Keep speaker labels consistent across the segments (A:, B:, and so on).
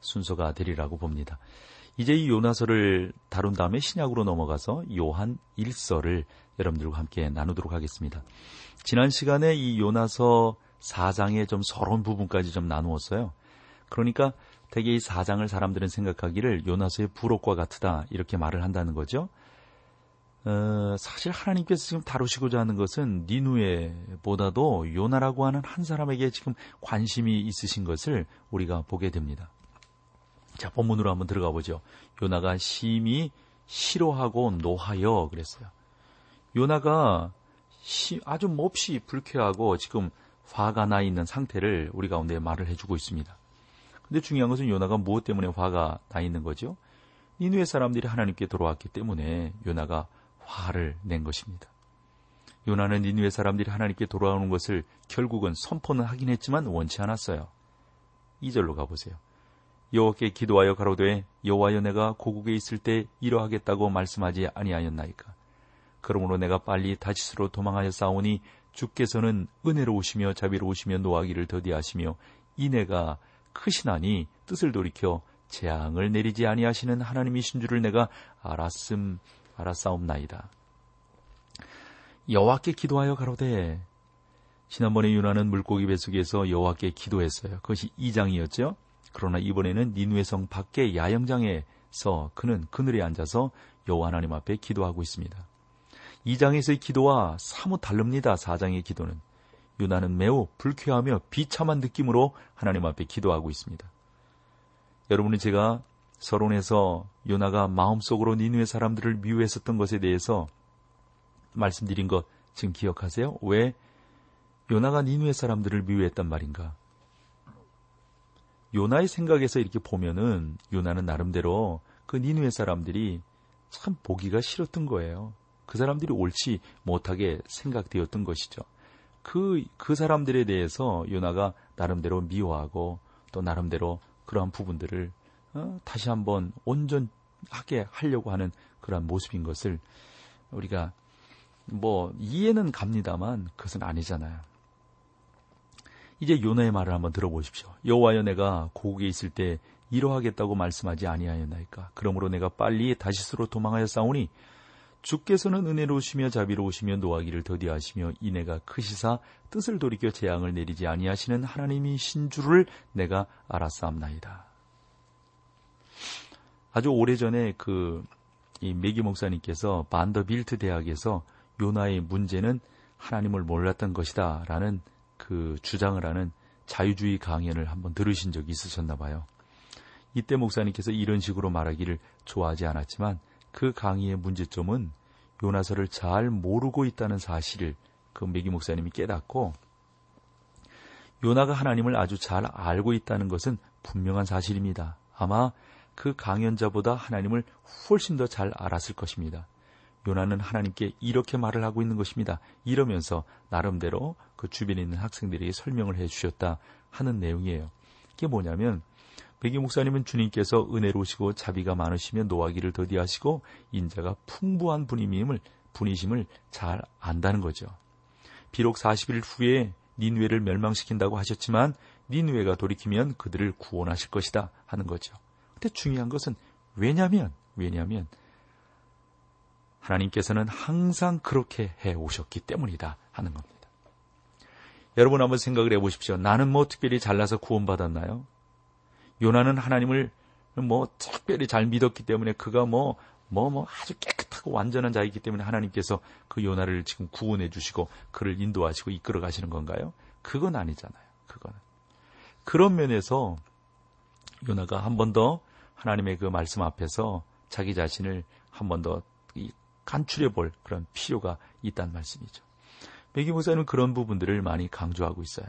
A: 순서가 되리라고 봅니다. 이제 이 요나서를 다룬 다음에 신약으로 넘어가서 요한 1서를 여러분들과 함께 나누도록 하겠습니다. 지난 시간에 이 요나서 4장의 좀 서러운 부분까지 좀 나누었어요. 그러니까 대개 이 4장을 사람들은 생각하기를 요나서의 부록과 같다 이렇게 말을 한다는 거죠. 어, 사실 하나님께서 지금 다루시고자 하는 것은 니누에보다도 요나라고 하는 한 사람에게 지금 관심이 있으신 것을 우리가 보게 됩니다. 자, 본문으로 한번 들어가 보죠. 요나가 심히 싫어하고 노하여 그랬어요. 요나가 시, 아주 몹시 불쾌하고 지금 화가 나 있는 상태를 우리 가운데 말을 해주고 있습니다. 근데 중요한 것은 요나가 무엇 때문에 화가 나 있는 거죠? 니누의 사람들이 하나님께 돌아왔기 때문에 요나가 화를 낸 것입니다. 요나는 니누의 사람들이 하나님께 돌아오는 것을 결국은 선포는 하긴 했지만 원치 않았어요. 2절로 가보세요. 여호와께 기도하여 가로되 여호와여 내가 고국에 있을 때 이러하겠다고 말씀하지 아니하였나이까 그러므로 내가 빨리 다시스로 도망하여 싸우니 주께서는 은혜로우시며 자비로우시며 노하기를 더디하시며 이내가 크시나니 뜻을 돌이켜 재앙을 내리지 아니하시는 하나님이신 줄을 내가 알았음 알았사옵나이다. 여호와께 기도하여 가로되 지난번에 유나는 물고기 뱃속에서 여호와께 기도했어요. 그것이 2장이었죠. 그러나 이번에는 니누의 성 밖의 야영장에서 그는 그늘에 앉아서 여호와 하나님 앞에 기도하고 있습니다. 2장에서의 기도와 사뭇 다릅니다. 4장의 기도는. 유나는 매우 불쾌하며 비참한 느낌으로 하나님 앞에 기도하고 있습니다. 여러분이 제가 서론에서 요나가 마음속으로 니누의 사람들을 미워했었던 것에 대해서 말씀드린 것 지금 기억하세요? 왜 요나가 니누의 사람들을 미워했단 말인가? 요나의 생각에서 이렇게 보면은 요나는 나름대로 그 니누의 사람들이 참 보기가 싫었던 거예요. 그 사람들이 옳지 못하게 생각되었던 것이죠. 그, 그 사람들에 대해서 요나가 나름대로 미워하고 또 나름대로 그러한 부분들을 어, 다시 한번 온전하게 하려고 하는 그러한 모습인 것을 우리가 뭐 이해는 갑니다만 그것은 아니잖아요. 이제 요나의 말을 한번 들어보십시오. 여호와여 내가 고국에 있을 때 이러하겠다고 말씀하지 아니하였나이까. 그러므로 내가 빨리 다시스로 도망하여 싸우니 주께서는 은혜로우시며 자비로우시며 노하기를 더디하시며 이내가 크시사 뜻을 돌이켜 재앙을 내리지 아니하시는 하나님이신 줄을 내가 알았사옵나이다. 아주 오래전에 그 이 메기 목사님께서 반더빌트 대학에서 요나의 문제는 하나님을 몰랐던 것이다라는 그 주장을 하는 자유주의 강연을 한번 들으신 적이 있으셨나 봐요. 이때 목사님께서 이런 식으로 말하기를 좋아하지 않았지만 그 강의의 문제점은 요나서를 잘 모르고 있다는 사실을 그 메기 목사님이 깨닫고 요나가 하나님을 아주 잘 알고 있다는 것은 분명한 사실입니다. 아마 그 강연자보다 하나님을 훨씬 더 잘 알았을 것입니다. 요나는 하나님께 이렇게 말을 하고 있는 것입니다. 이러면서 나름대로 그 주변에 있는 학생들에게 설명을 해 주셨다 하는 내용이에요. 이게 뭐냐면 백기 목사님은 주님께서 은혜로우시고 자비가 많으시며 노하기를 더디하시고 인자가 풍부한 분임을 분이심을 잘 안다는 거죠. 비록 40일 후에 니누에를 멸망시킨다고 하셨지만 니누에가 돌이키면 그들을 구원하실 것이다 하는 거죠. 근데 중요한 것은 왜냐면 왜냐면 하나님께서는 항상 그렇게 해 오셨기 때문이다 하는 겁니다. 여러분 한번 생각을 해보십시오. 나는 뭐 특별히 잘나서 구원받았나요? 요나는 하나님을 뭐 특별히 잘 믿었기 때문에 그가 뭐, 뭐, 뭐 아주 깨끗하고 완전한 자이기 때문에 하나님께서 그 요나를 지금 구원해 주시고 그를 인도하시고 이끌어 가시는 건가요? 그건 아니잖아요. 그거는. 그런 면에서 요나가 한 번 더 하나님의 그 말씀 앞에서 자기 자신을 한 번 더 간추려 볼 그런 필요가 있다는 말씀이죠. 백기 목사는 그런 부분들을 많이 강조하고 있어요.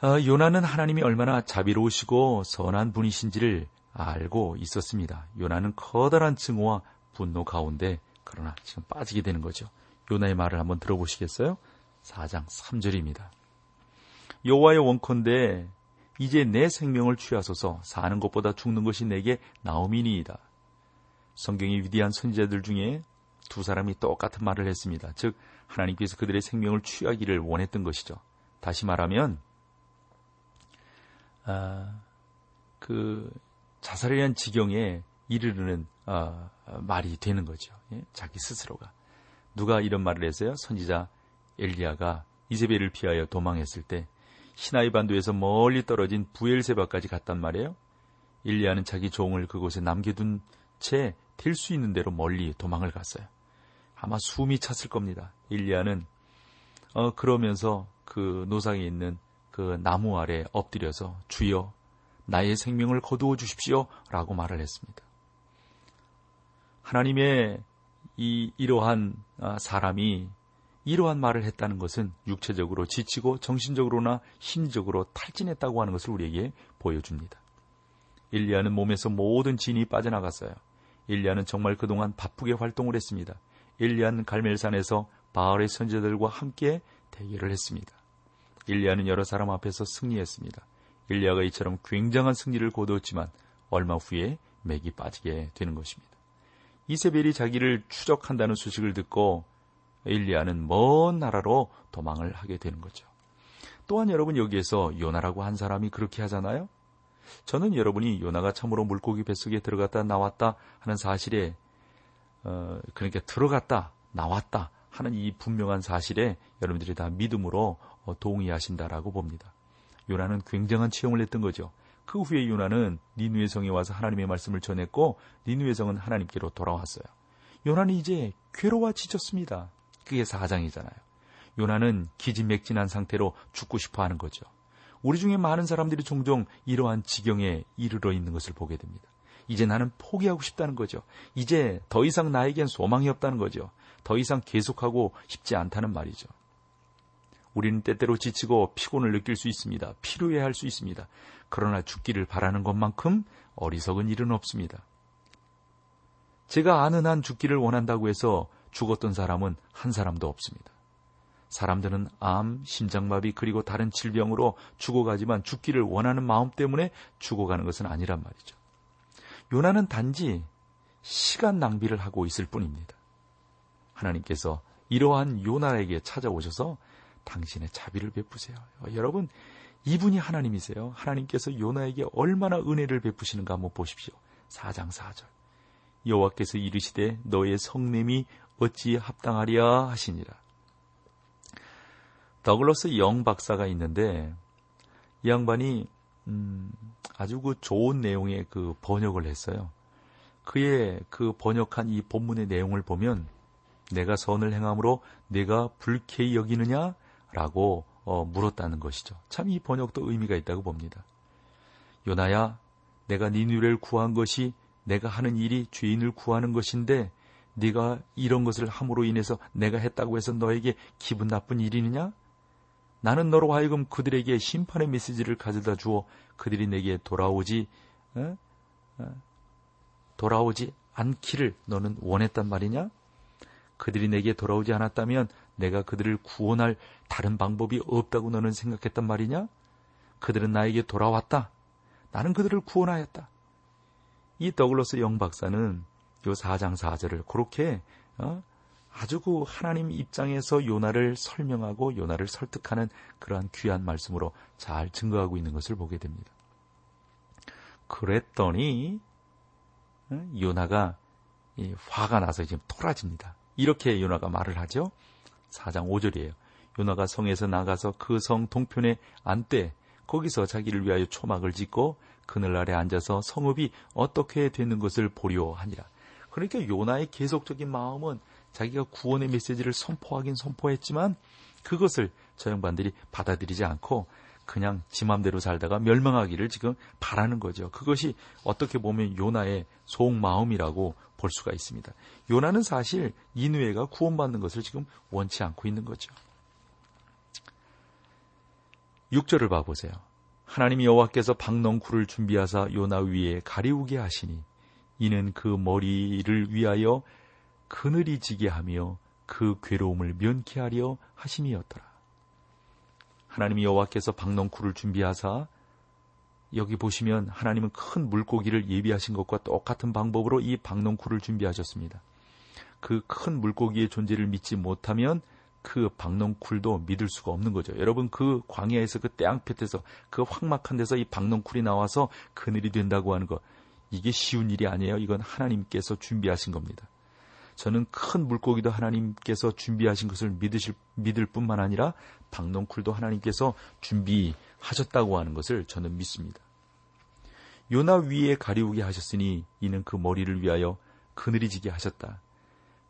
A: 아, 요나는 하나님이 얼마나 자비로우시고 선한 분이신지를 알고 있었습니다. 요나는 커다란 증오와 분노 가운데 그러나 지금 빠지게 되는 거죠. 요나의 말을 한번 들어보시겠어요? 4장 3절입니다. 여호와의 원컨대 이제 내 생명을 취하소서 사는 것보다 죽는 것이 내게 나음이니이다. 성경의 위대한 선지자들 중에 두 사람이 똑같은 말을 했습니다. 즉 하나님께서 그들의 생명을 취하기를 원했던 것이죠. 다시 말하면 아, 그 자살이란 지경에 이르르는 아, 말이 되는 거죠. 예? 자기 스스로가 누가 이런 말을 했어요? 선지자 엘리야가 이세벨을 피하여 도망했을 때 시나이 반도에서 멀리 떨어진 부엘세바까지 갔단 말이에요. 엘리야는 자기 종을 그곳에 남겨둔 채 될수 있는 대로 멀리 도망을 갔어요. 아마 숨이 찼을 겁니다. 엘리야는 어 그러면서 그 노상에 있는 그 나무 아래 엎드려서 주여 나의 생명을 거두어 주십시오라고 말을 했습니다. 하나님의 이 이러한 아, 사람이 이러한 말을 했다는 것은 육체적으로 지치고 정신적으로나 심리적으로 탈진했다고 하는 것을 우리에게 보여줍니다. 일리아는 몸에서 모든 진이 빠져나갔어요. 일리아는 정말 그동안 바쁘게 활동을 했습니다. 일리아는 갈멜산에서 바알의 선제들과 함께 대결을 했습니다. 일리아는 여러 사람 앞에서 승리했습니다. 일리아가 이처럼 굉장한 승리를 거두었지만 얼마 후에 맥이 빠지게 되는 것입니다. 이세벨이 자기를 추적한다는 소식을 듣고 일리아는 먼 나라로 도망을 하게 되는 거죠. 또한 여러분 여기에서 요나라고 한 사람이 그렇게 하잖아요. 저는 여러분이 요나가 참으로 물고기 뱃속에 들어갔다 나왔다 하는 사실에 어, 그러니까 들어갔다 나왔다 하는 이 분명한 사실에 여러분들이 다 믿음으로 어, 동의하신다라고 봅니다. 요나는 굉장한 치용을 했던 거죠. 그 후에 요나는 니누의 성에 와서 하나님의 말씀을 전했고 니누의 성은 하나님께로 돌아왔어요. 요나는 이제 괴로워 지쳤습니다. 그게 사장이잖아요. 요나는 기진맥진한 상태로 죽고 싶어 하는 거죠. 우리 중에 많은 사람들이 종종 이러한 지경에 이르러 있는 것을 보게 됩니다. 이제 나는 포기하고 싶다는 거죠. 이제 더 이상 나에겐 소망이 없다는 거죠. 더 이상 계속하고 싶지 않다는 말이죠. 우리는 때때로 지치고 피곤을 느낄 수 있습니다. 필요해 할 수 있습니다. 그러나 죽기를 바라는 것만큼 어리석은 일은 없습니다. 제가 아는 한 죽기를 원한다고 해서 죽었던 사람은 한 사람도 없습니다. 사람들은 암, 심장마비 그리고 다른 질병으로 죽어가지만 죽기를 원하는 마음 때문에 죽어가는 것은 아니란 말이죠. 요나는 단지 시간 낭비를 하고 있을 뿐입니다. 하나님께서 이러한 요나에게 찾아오셔서 당신의 자비를 베푸세요. 여러분, 이분이 하나님이세요. 하나님께서 요나에게 얼마나 은혜를 베푸시는가 한번 보십시오. 4장 4절. 여호와께서 이르시되 너의 성냄이 어찌 합당하랴 하시니라. 더글러스 영 박사가 있는데 이 양반이 음, 아주 그 좋은 내용의 그 번역을 했어요. 그의 그 번역한 이 본문의 내용을 보면 내가 선을 행함으로 내가 불쾌히 여기느냐라고 어, 물었다는 것이죠. 참 이 번역도 의미가 있다고 봅니다. 요나야, 내가 니누를 구한 것이 내가 하는 일이 죄인을 구하는 것인데 네가 이런 것을 함으로 인해서 내가 했다고 해서 너에게 기분 나쁜 일이느냐? 나는 너로 하여금 그들에게 심판의 메시지를 가져다 주어 그들이 내게 돌아오지 어? 어? 돌아오지 않기를 너는 원했단 말이냐? 그들이 내게 돌아오지 않았다면 내가 그들을 구원할 다른 방법이 없다고 너는 생각했단 말이냐? 그들은 나에게 돌아왔다. 나는 그들을 구원하였다. 이 더글러스 영 박사는 요 4장 4절을 그렇게 어? 아주 그 하나님 입장에서 요나를 설명하고 요나를 설득하는 그러한 귀한 말씀으로 잘 증거하고 있는 것을 보게 됩니다. 그랬더니 어? 요나가 화가 나서 지금 토라집니다. 이렇게 요나가 말을 하죠. 4장 5절이에요. 요나가 성에서 나가서 그 성 동편에 앉되 거기서 자기를 위하여 초막을 짓고 그늘 아래 앉아서 성읍이 어떻게 되는 것을 보려 하니라. 그러니까 요나의 계속적인 마음은 자기가 구원의 메시지를 선포하긴 선포했지만 그것을 저 양반들이 받아들이지 않고 그냥 지 맘대로 살다가 멸망하기를 지금 바라는 거죠. 그것이 어떻게 보면 요나의 속마음이라고 볼 수가 있습니다. 요나는 사실 이누에가 구원받는 것을 지금 원치 않고 있는 거죠. 6절을 봐보세요. 하나님 여호와께서 박넝쿨을 준비하사 요나 위에 가리우게 하시니 이는 그 머리를 위하여 그늘이 지게 하며 그 괴로움을 면케 하려 하심이었더라. 하나님 여호와께서 박넝쿨을 준비하사 여기 보시면 하나님은 큰 물고기를 예비하신 것과 똑같은 방법으로 이 박농쿨을 준비하셨습니다. 그 큰 물고기의 존재를 믿지 못하면 그 박농쿨도 믿을 수가 없는 거죠. 여러분 그 광야에서 그 땅볕에서 그 황막한 데서 이 박농쿨이 나와서 그늘이 된다고 하는 것 이게 쉬운 일이 아니에요. 이건 하나님께서 준비하신 겁니다. 저는 큰 물고기도 하나님께서 준비하신 것을 믿으실, 믿을 뿐만 아니라 박농쿨도 하나님께서 준비하셨다고 하는 것을 저는 믿습니다. 요나 위에 가리우게 하셨으니 이는 그 머리를 위하여 그늘이 지게 하셨다.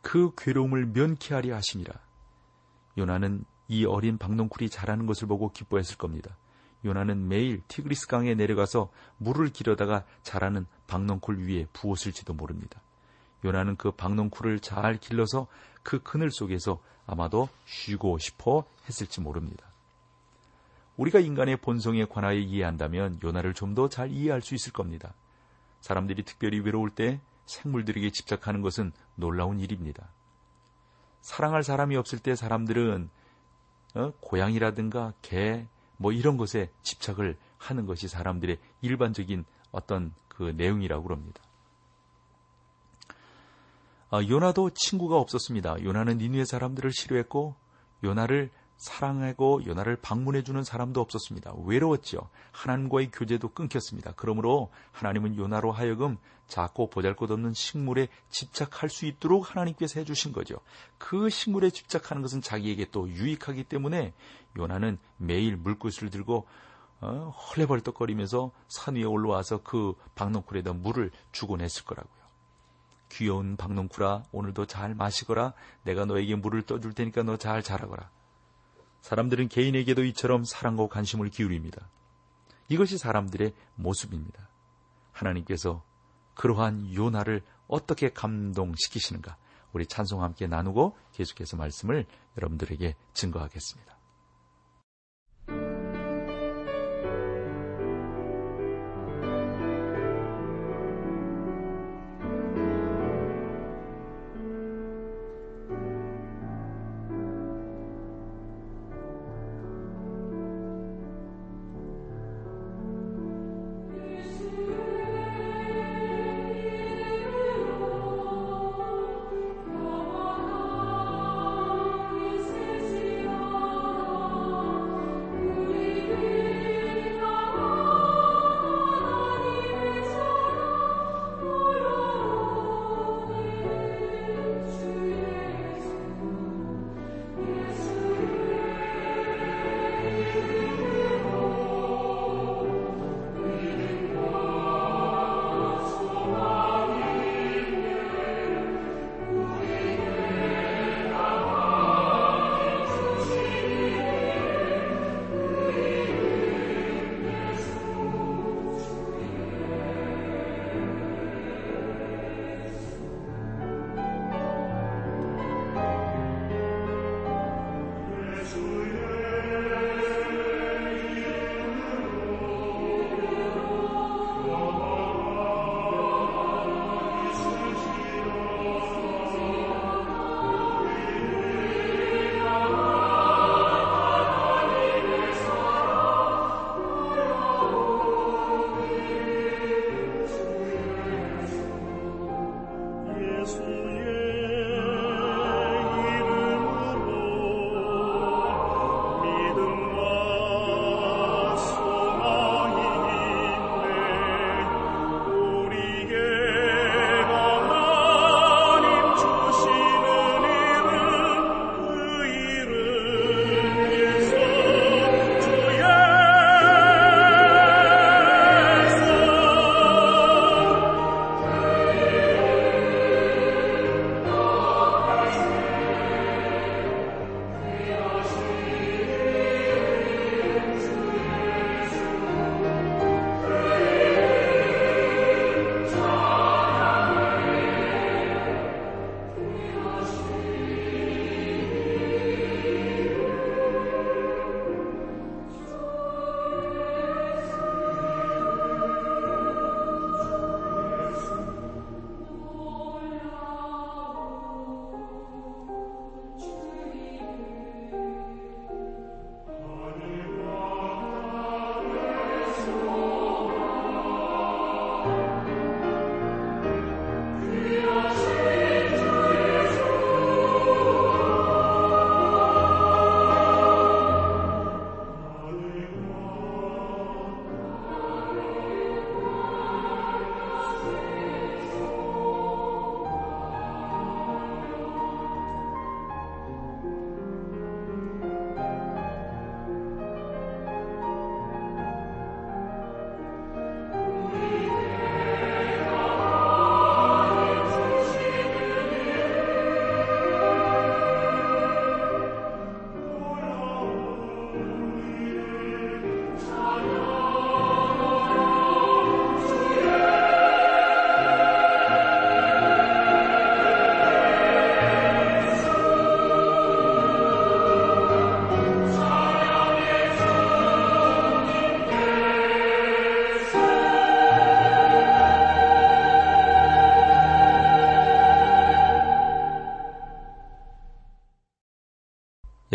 A: 그 괴로움을 면케하려 하심이라. 요나는 이 어린 박농쿨이 자라는 것을 보고 기뻐했을 겁니다. 요나는 매일 티그리스 강에 내려가서 물을 기려다가 자라는 박농쿨 위에 부었을지도 모릅니다. 요나는 그 박농쿨을 잘 길러서 그 그늘 속에서 아마도 쉬고 싶어 했을지 모릅니다. 우리가 인간의 본성에 관하여 이해한다면 요나를 좀 더 잘 이해할 수 있을 겁니다. 사람들이 특별히 외로울 때 생물들에게 집착하는 것은 놀라운 일입니다. 사랑할 사람이 없을 때 사람들은 어? 고양이라든가 개, 뭐 이런 것에 집착을 하는 것이 사람들의 일반적인 어떤 그 내용이라고 그럽니다. 아, 요나도 친구가 없었습니다. 요나는 니누의 사람들을 싫어했고 요나를 사랑하고 요나를 방문해 주는 사람도 없었습니다. 외로웠죠. 하나님과의 교제도 끊겼습니다. 그러므로 하나님은 요나로 하여금 작고 보잘것없는 식물에 집착할 수 있도록 하나님께서 해주신 거죠. 그 식물에 집착하는 것은 자기에게 또 유익하기 때문에 요나는 매일 물구슬을 들고 어, 헐레벌떡거리면서 산 위에 올라와서 그 박농쿨에다 물을 주곤 했을 거라고요. 귀여운 박농쿨아 오늘도 잘 마시거라 내가 너에게 물을 떠줄 테니까 너 잘 자라거라. 사람들은 개인에게도 이처럼 사랑과 관심을 기울입니다. 이것이 사람들의 모습입니다. 하나님께서 그러한 요나를 어떻게 감동시키시는가 우리 찬송 함께 나누고 계속해서 말씀을 여러분들에게 증거하겠습니다.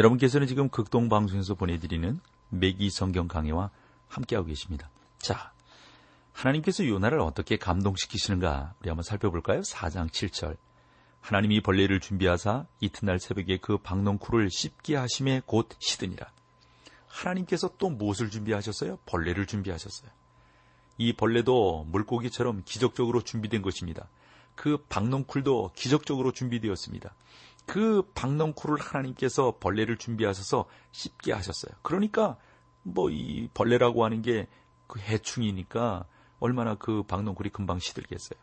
A: 여러분께서는 지금 극동 방송에서 보내드리는 매기 성경 강해와 함께하고 계십니다. 자, 하나님께서 요나를 어떻게 감동시키시는가 우리 한번 살펴볼까요? 4장 7절. 하나님이 벌레를 준비하사 이튿날 새벽에 그 박농쿨을 씹게 하심에 곧 시드니라. 하나님께서 또 무엇을 준비하셨어요? 벌레를 준비하셨어요. 이 벌레도 물고기처럼 기적적으로 준비된 것입니다. 그 박농쿨도 기적적으로 준비되었습니다. 그 박농쿨을 하나님께서 벌레를 준비하셔서 씹게 하셨어요. 그러니까 뭐 이 벌레라고 하는 게 그 해충이니까 얼마나 그 박농쿨이 금방 시들겠어요.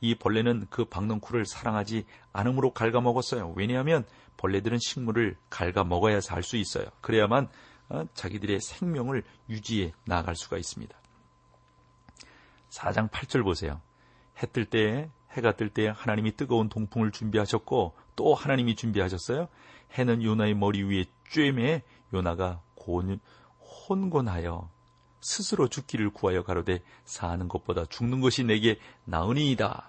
A: 이 벌레는 그 박농쿨을 사랑하지 않음으로 갉아먹었어요. 왜냐하면 벌레들은 식물을 갉아먹어야 살 수 있어요. 그래야만 어, 자기들의 생명을 유지해 나갈 수가 있습니다. 4장 8절 보세요. 해 뜰 때, 해가 뜰때 하나님이 뜨거운 동풍을 준비하셨고 또 하나님이 준비하셨어요. 해는 요나의 머리 위에 쬐매 요나가 곤, 혼곤하여 스스로 죽기를 구하여 가로되 사는 것보다 죽는 것이 내게 나으니이다.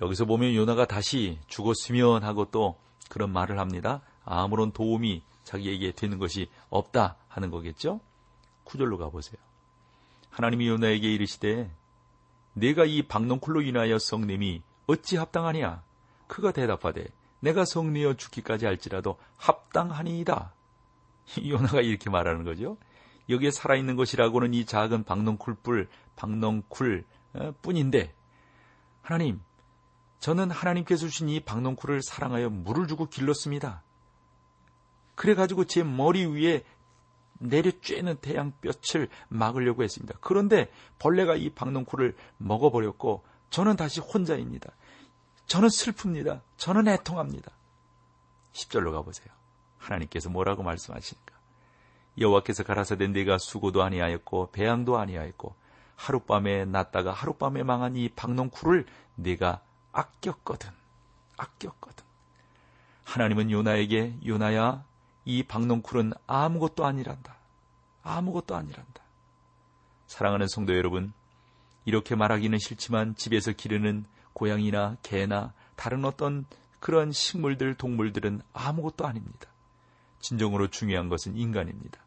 A: 여기서 보면 요나가 다시 죽었으면 하고 또 그런 말을 합니다. 아무런 도움이 자기에게 되는 것이 없다 하는 거겠죠? 구절로 가보세요. 하나님이 요나에게 이르시되 내가 이 박농쿨로 인하여 성냄이 어찌 합당하냐? 그가 대답하되 내가 성내어 죽기까지 할지라도 합당하니이다. 요나가 이렇게 말하는 거죠. 여기에 살아있는 것이라고는 이 작은 박농쿨뿔, 박농쿨 어, 뿐인데 하나님, 저는 하나님께서 주신 이 박농쿨을 사랑하여 물을 주고 길렀습니다. 그래가지고 제 머리 위에 내려 쬐는 태양볕을 막으려고 했습니다. 그런데 벌레가 이 박농쿨을 먹어버렸고 저는 다시 혼자입니다. 저는 슬픕니다. 저는 애통합니다. 10절로 가보세요. 하나님께서 뭐라고 말씀하시니까. 여호와께서 가라사대 내가 수고도 아니하였고 배양도 아니하였고 하룻밤에 났다가 하룻밤에 망한 이 박농쿨을 내가 아꼈거든. 아꼈거든. 하나님은 요나에게 요나야 이 박농쿨은 아무것도 아니란다. 아무것도 아니란다. 사랑하는 성도 여러분, 이렇게 말하기는 싫지만 집에서 기르는 고양이나 개나 다른 어떤 그런 식물들, 동물들은 아무것도 아닙니다. 진정으로 중요한 것은 인간입니다.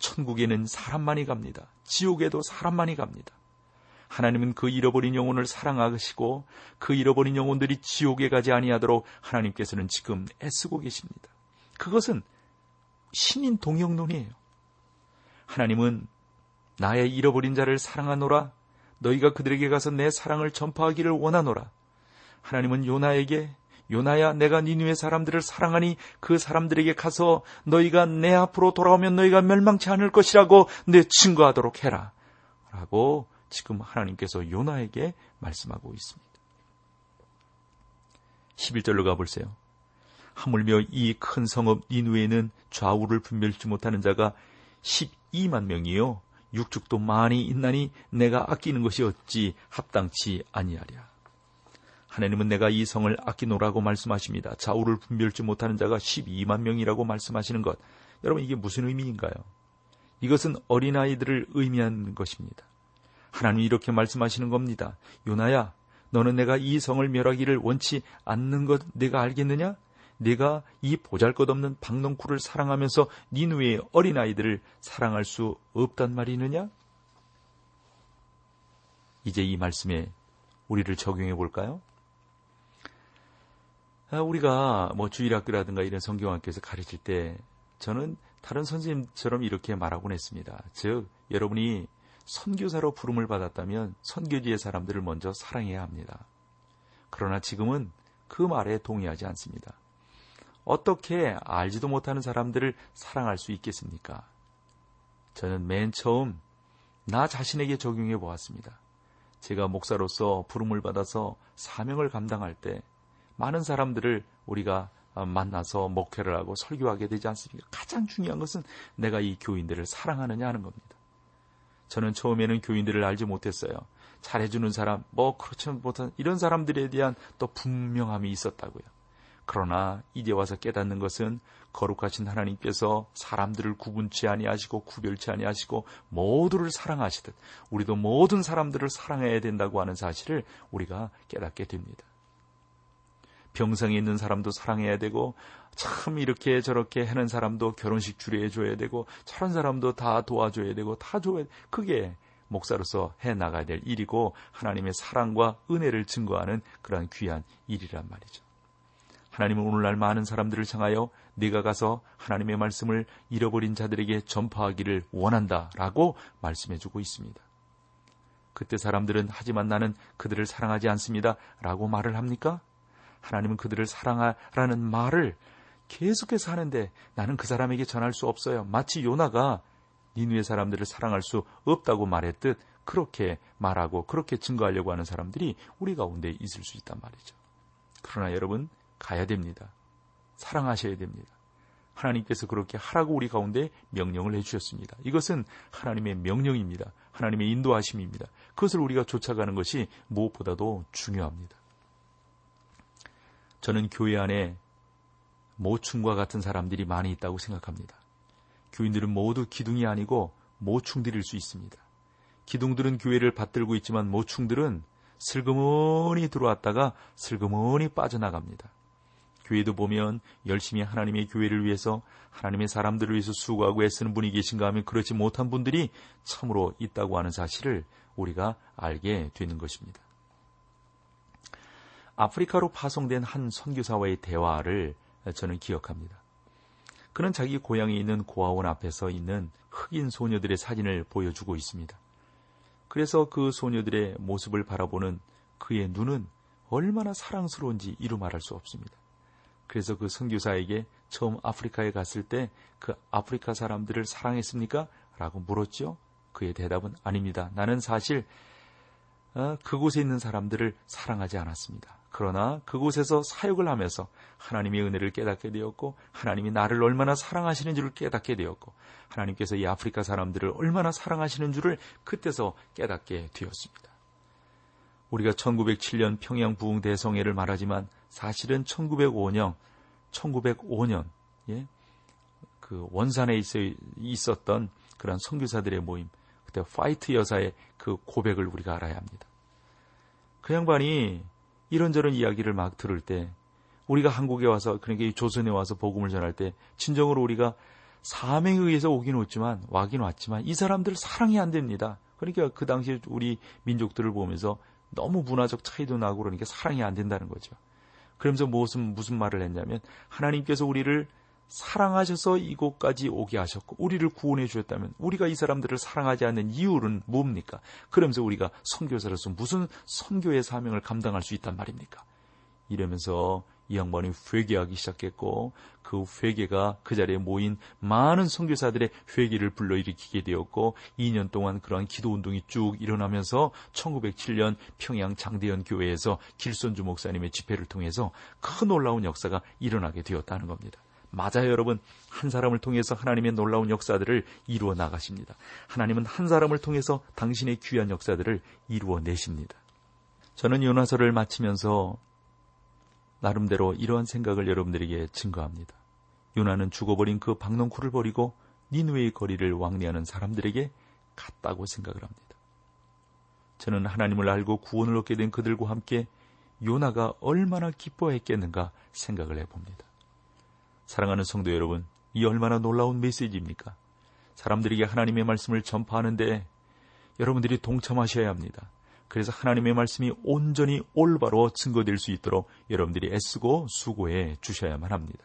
A: 천국에는 사람만이 갑니다. 지옥에도 사람만이 갑니다. 하나님은 그 잃어버린 영혼을 사랑하시고 그 잃어버린 영혼들이 지옥에 가지 아니하도록 하나님께서는 지금 애쓰고 계십니다. 그것은 신인 동영론이에요. 하나님은 나의 잃어버린 자를 사랑하노라 너희가 그들에게 가서 내 사랑을 전파하기를 원하노라. 하나님은 요나에게 요나야 내가 니누의 사람들을 사랑하니 그 사람들에게 가서 너희가 내 앞으로 돌아오면 너희가 멸망치 않을 것이라고 내 증거하도록 해라. 라고 지금 하나님께서 요나에게 말씀하고 있습니다. 11절로 가볼세요. 하물며 이 큰 성읍 니누에는 좌우를 분별치 못하는 자가 12만 명이요. 육축도 많이 있나니 내가 아끼는 것이 어찌 합당치 아니하랴. 하나님은 내가 이 성을 아끼노라고 말씀하십니다. 좌우를 분별치 못하는 자가 12만 명이라고 말씀하시는 것. 여러분 이게 무슨 의미인가요? 이것은 어린아이들을 의미하는 것입니다. 하나님이 이렇게 말씀하시는 겁니다. 요나야, 너는 내가 이 성을 멸하기를 원치 않는 것 내가 알겠느냐? 네가 이 보잘것없는 박농쿨을 사랑하면서 니누의 어린아이들을 사랑할 수 없단 말이느냐? 이제 이 말씀에 우리를 적용해 볼까요? 아, 우리가 뭐 주일학교라든가 이런 성경학교에서 가르칠 때 저는 다른 선생님처럼 이렇게 말하곤 했습니다. 즉, 여러분이 선교사로 부름을 받았다면 선교지의 사람들을 먼저 사랑해야 합니다. 그러나 지금은 그 말에 동의하지 않습니다. 어떻게 알지도 못하는 사람들을 사랑할 수 있겠습니까? 저는 맨 처음 나 자신에게 적용해 보았습니다. 제가 목사로서 부름을 받아서 사명을 감당할 때 많은 사람들을 우리가 만나서 목회를 하고 설교하게 되지 않습니까? 가장 중요한 것은 내가 이 교인들을 사랑하느냐 하는 겁니다. 저는 처음에는 교인들을 알지 못했어요. 잘해주는 사람, 뭐 그렇지 못한 이런 사람들에 대한 또 분명함이 있었다고요. 그러나 이제 와서 깨닫는 것은 거룩하신 하나님께서 사람들을 구분치 아니하시고 구별치 아니하시고 모두를 사랑하시듯 우리도 모든 사람들을 사랑해야 된다고 하는 사실을 우리가 깨닫게 됩니다. 병상에 있는 사람도 사랑해야 되고 참 이렇게 저렇게 하는 사람도 결혼식 주례해 줘야 되고 저런 사람도 다 도와줘야 되고 다 줘야 그게 목사로서 해 나가야 될 일이고 하나님의 사랑과 은혜를 증거하는 그러한 귀한 일이란 말이죠. 하나님은 오늘날 많은 사람들을 향하여 네가 가서 하나님의 말씀을 잃어버린 자들에게 전파하기를 원한다라고 말씀해 주고 있습니다. 그때 사람들은 하지만 나는 그들을 사랑하지 않습니다. 라고 말을 합니까? 하나님은 그들을 사랑하라는 말을 계속해서 하는데 나는 그 사람에게 전할 수 없어요. 마치 요나가 니누의 사람들을 사랑할 수 없다고 말했듯 그렇게 말하고 그렇게 증거하려고 하는 사람들이 우리 가운데 있을 수 있단 말이죠. 그러나 여러분 가야 됩니다. 사랑하셔야 됩니다. 하나님께서 그렇게 하라고 우리 가운데 명령을 해주셨습니다. 이것은 하나님의 명령입니다. 하나님의 인도하심입니다. 그것을 우리가 쫓아가는 것이 무엇보다도 중요합니다. 저는 교회 안에 모충과 같은 사람들이 많이 있다고 생각합니다. 교인들은 모두 기둥이 아니고 모충들일 수 있습니다. 기둥들은 교회를 받들고 있지만 모충들은 슬그머니 들어왔다가 슬그머니 빠져나갑니다. 교회도 보면 열심히 하나님의 교회를 위해서 하나님의 사람들을 위해서 수고하고 애쓰는 분이 계신가 하면 그렇지 못한 분들이 참으로 있다고 하는 사실을 우리가 알게 되는 것입니다. 아프리카로 파송된 한 선교사와의 대화를 저는 기억합니다. 그는 자기 고향에 있는 고아원 앞에서 있는 흑인 소녀들의 사진을 보여주고 있습니다. 그래서 그 소녀들의 모습을 바라보는 그의 눈은 얼마나 사랑스러운지 이루 말할 수 없습니다. 그래서 그 선교사에게 처음 아프리카에 갔을 때 그 아프리카 사람들을 사랑했습니까? 라고 물었죠. 그의 대답은 아닙니다. 나는 사실 어, 그곳에 있는 사람들을 사랑하지 않았습니다. 그러나 그곳에서 사역을 하면서 하나님의 은혜를 깨닫게 되었고 하나님이 나를 얼마나 사랑하시는 줄을 깨닫게 되었고 하나님께서 이 아프리카 사람들을 얼마나 사랑하시는 줄을 그때서 깨닫게 되었습니다. 우리가 1907년 평양 부흥 대성회를 말하지만 사실은 1905년 1905년 예? 그 원산에 있었던 그런 선교사들의 모임 그때 화이트 여사의 그 고백을 우리가 알아야 합니다. 그 양반이 이런저런 이야기를 막 들을 때 우리가 한국에 와서 그러니까 조선에 와서 복음을 전할 때 진정으로 우리가 사명에 의해서 오긴 왔지만 와긴 왔지만 이 사람들 사랑이 안 됩니다. 그러니까 그 당시에 우리 민족들을 보면서 너무 문화적 차이도 나고 그러니까 사랑이 안 된다는 거죠. 그러면서 무슨 무슨 말을 했냐면 하나님께서 우리를 사랑하셔서 이곳까지 오게 하셨고 우리를 구원해 주셨다면 우리가 이 사람들을 사랑하지 않는 이유는 뭡니까? 그러면서 우리가 선교사로서 무슨 선교의 사명을 감당할 수 있단 말입니까? 이러면서 이 양반이 회개하기 시작했고 그 회개가 그 자리에 모인 많은 선교사들의 회개를 불러일으키게 되었고 2년 동안 그러한 기도 운동이 쭉 일어나면서 1907년 평양 장대현 교회에서 길손주 목사님의 집회를 통해서 큰 놀라운 역사가 일어나게 되었다는 겁니다. 맞아요, 여러분. 한 사람을 통해서 하나님의 놀라운 역사들을 이루어 나가십니다. 하나님은 한 사람을 통해서 당신의 귀한 역사들을 이루어 내십니다. 저는 요나서를 마치면서 나름대로 이러한 생각을 여러분들에게 증거합니다. 요나는 죽어버린 그 박농쿨을 버리고 니누의 거리를 왕래하는 사람들에게 갔다고 생각을 합니다. 저는 하나님을 알고 구원을 얻게 된 그들과 함께 요나가 얼마나 기뻐했겠는가 생각을 해봅니다. 사랑하는 성도 여러분, 이 얼마나 놀라운 메시지입니까? 사람들에게 하나님의 말씀을 전파하는데 여러분들이 동참하셔야 합니다. 그래서 하나님의 말씀이 온전히 올바로 증거될 수 있도록 여러분들이 애쓰고 수고해 주셔야만 합니다.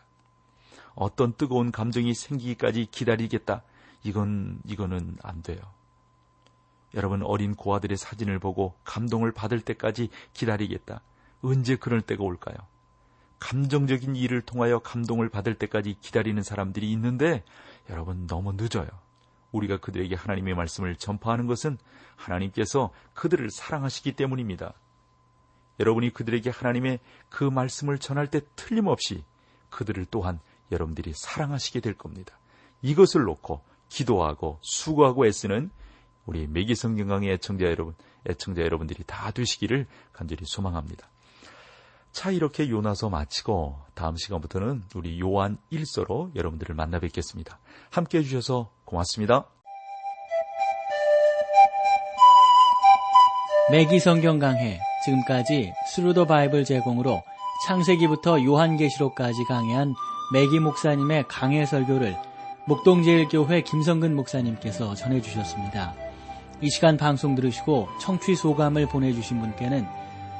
A: 어떤 뜨거운 감정이 생기기까지 기다리겠다. 이건, 이거는 안 돼요. 여러분 어린 고아들의 사진을 보고 감동을 받을 때까지 기다리겠다. 언제 그럴 때가 올까요? 감정적인 일을 통하여 감동을 받을 때까지 기다리는 사람들이 있는데 여러분 너무 늦어요. 우리가 그들에게 하나님의 말씀을 전파하는 것은 하나님께서 그들을 사랑하시기 때문입니다. 여러분이 그들에게 하나님의 그 말씀을 전할 때 틀림없이 그들을 또한 여러분들이 사랑하시게 될 겁니다. 이것을 놓고 기도하고 수고하고 애쓰는 우리 매기성 경강의 애청자 여러분, 애청자 여러분들이 다 되시기를 간절히 소망합니다. 자 이렇게 요나서 마치고 다음 시간부터는 우리 요한 1서로 여러분들을 만나 뵙겠습니다. 함께 해주셔서 고맙습니다.
B: 맥기 성경 강해 지금까지 Thru the Bible 제공으로 창세기부터 요한계시록까지 강해한 매기 목사님의 강해 설교를 목동제일교회 김성근 목사님께서 전해주셨습니다. 이 시간 방송 들으시고 청취 소감을 보내주신 분께는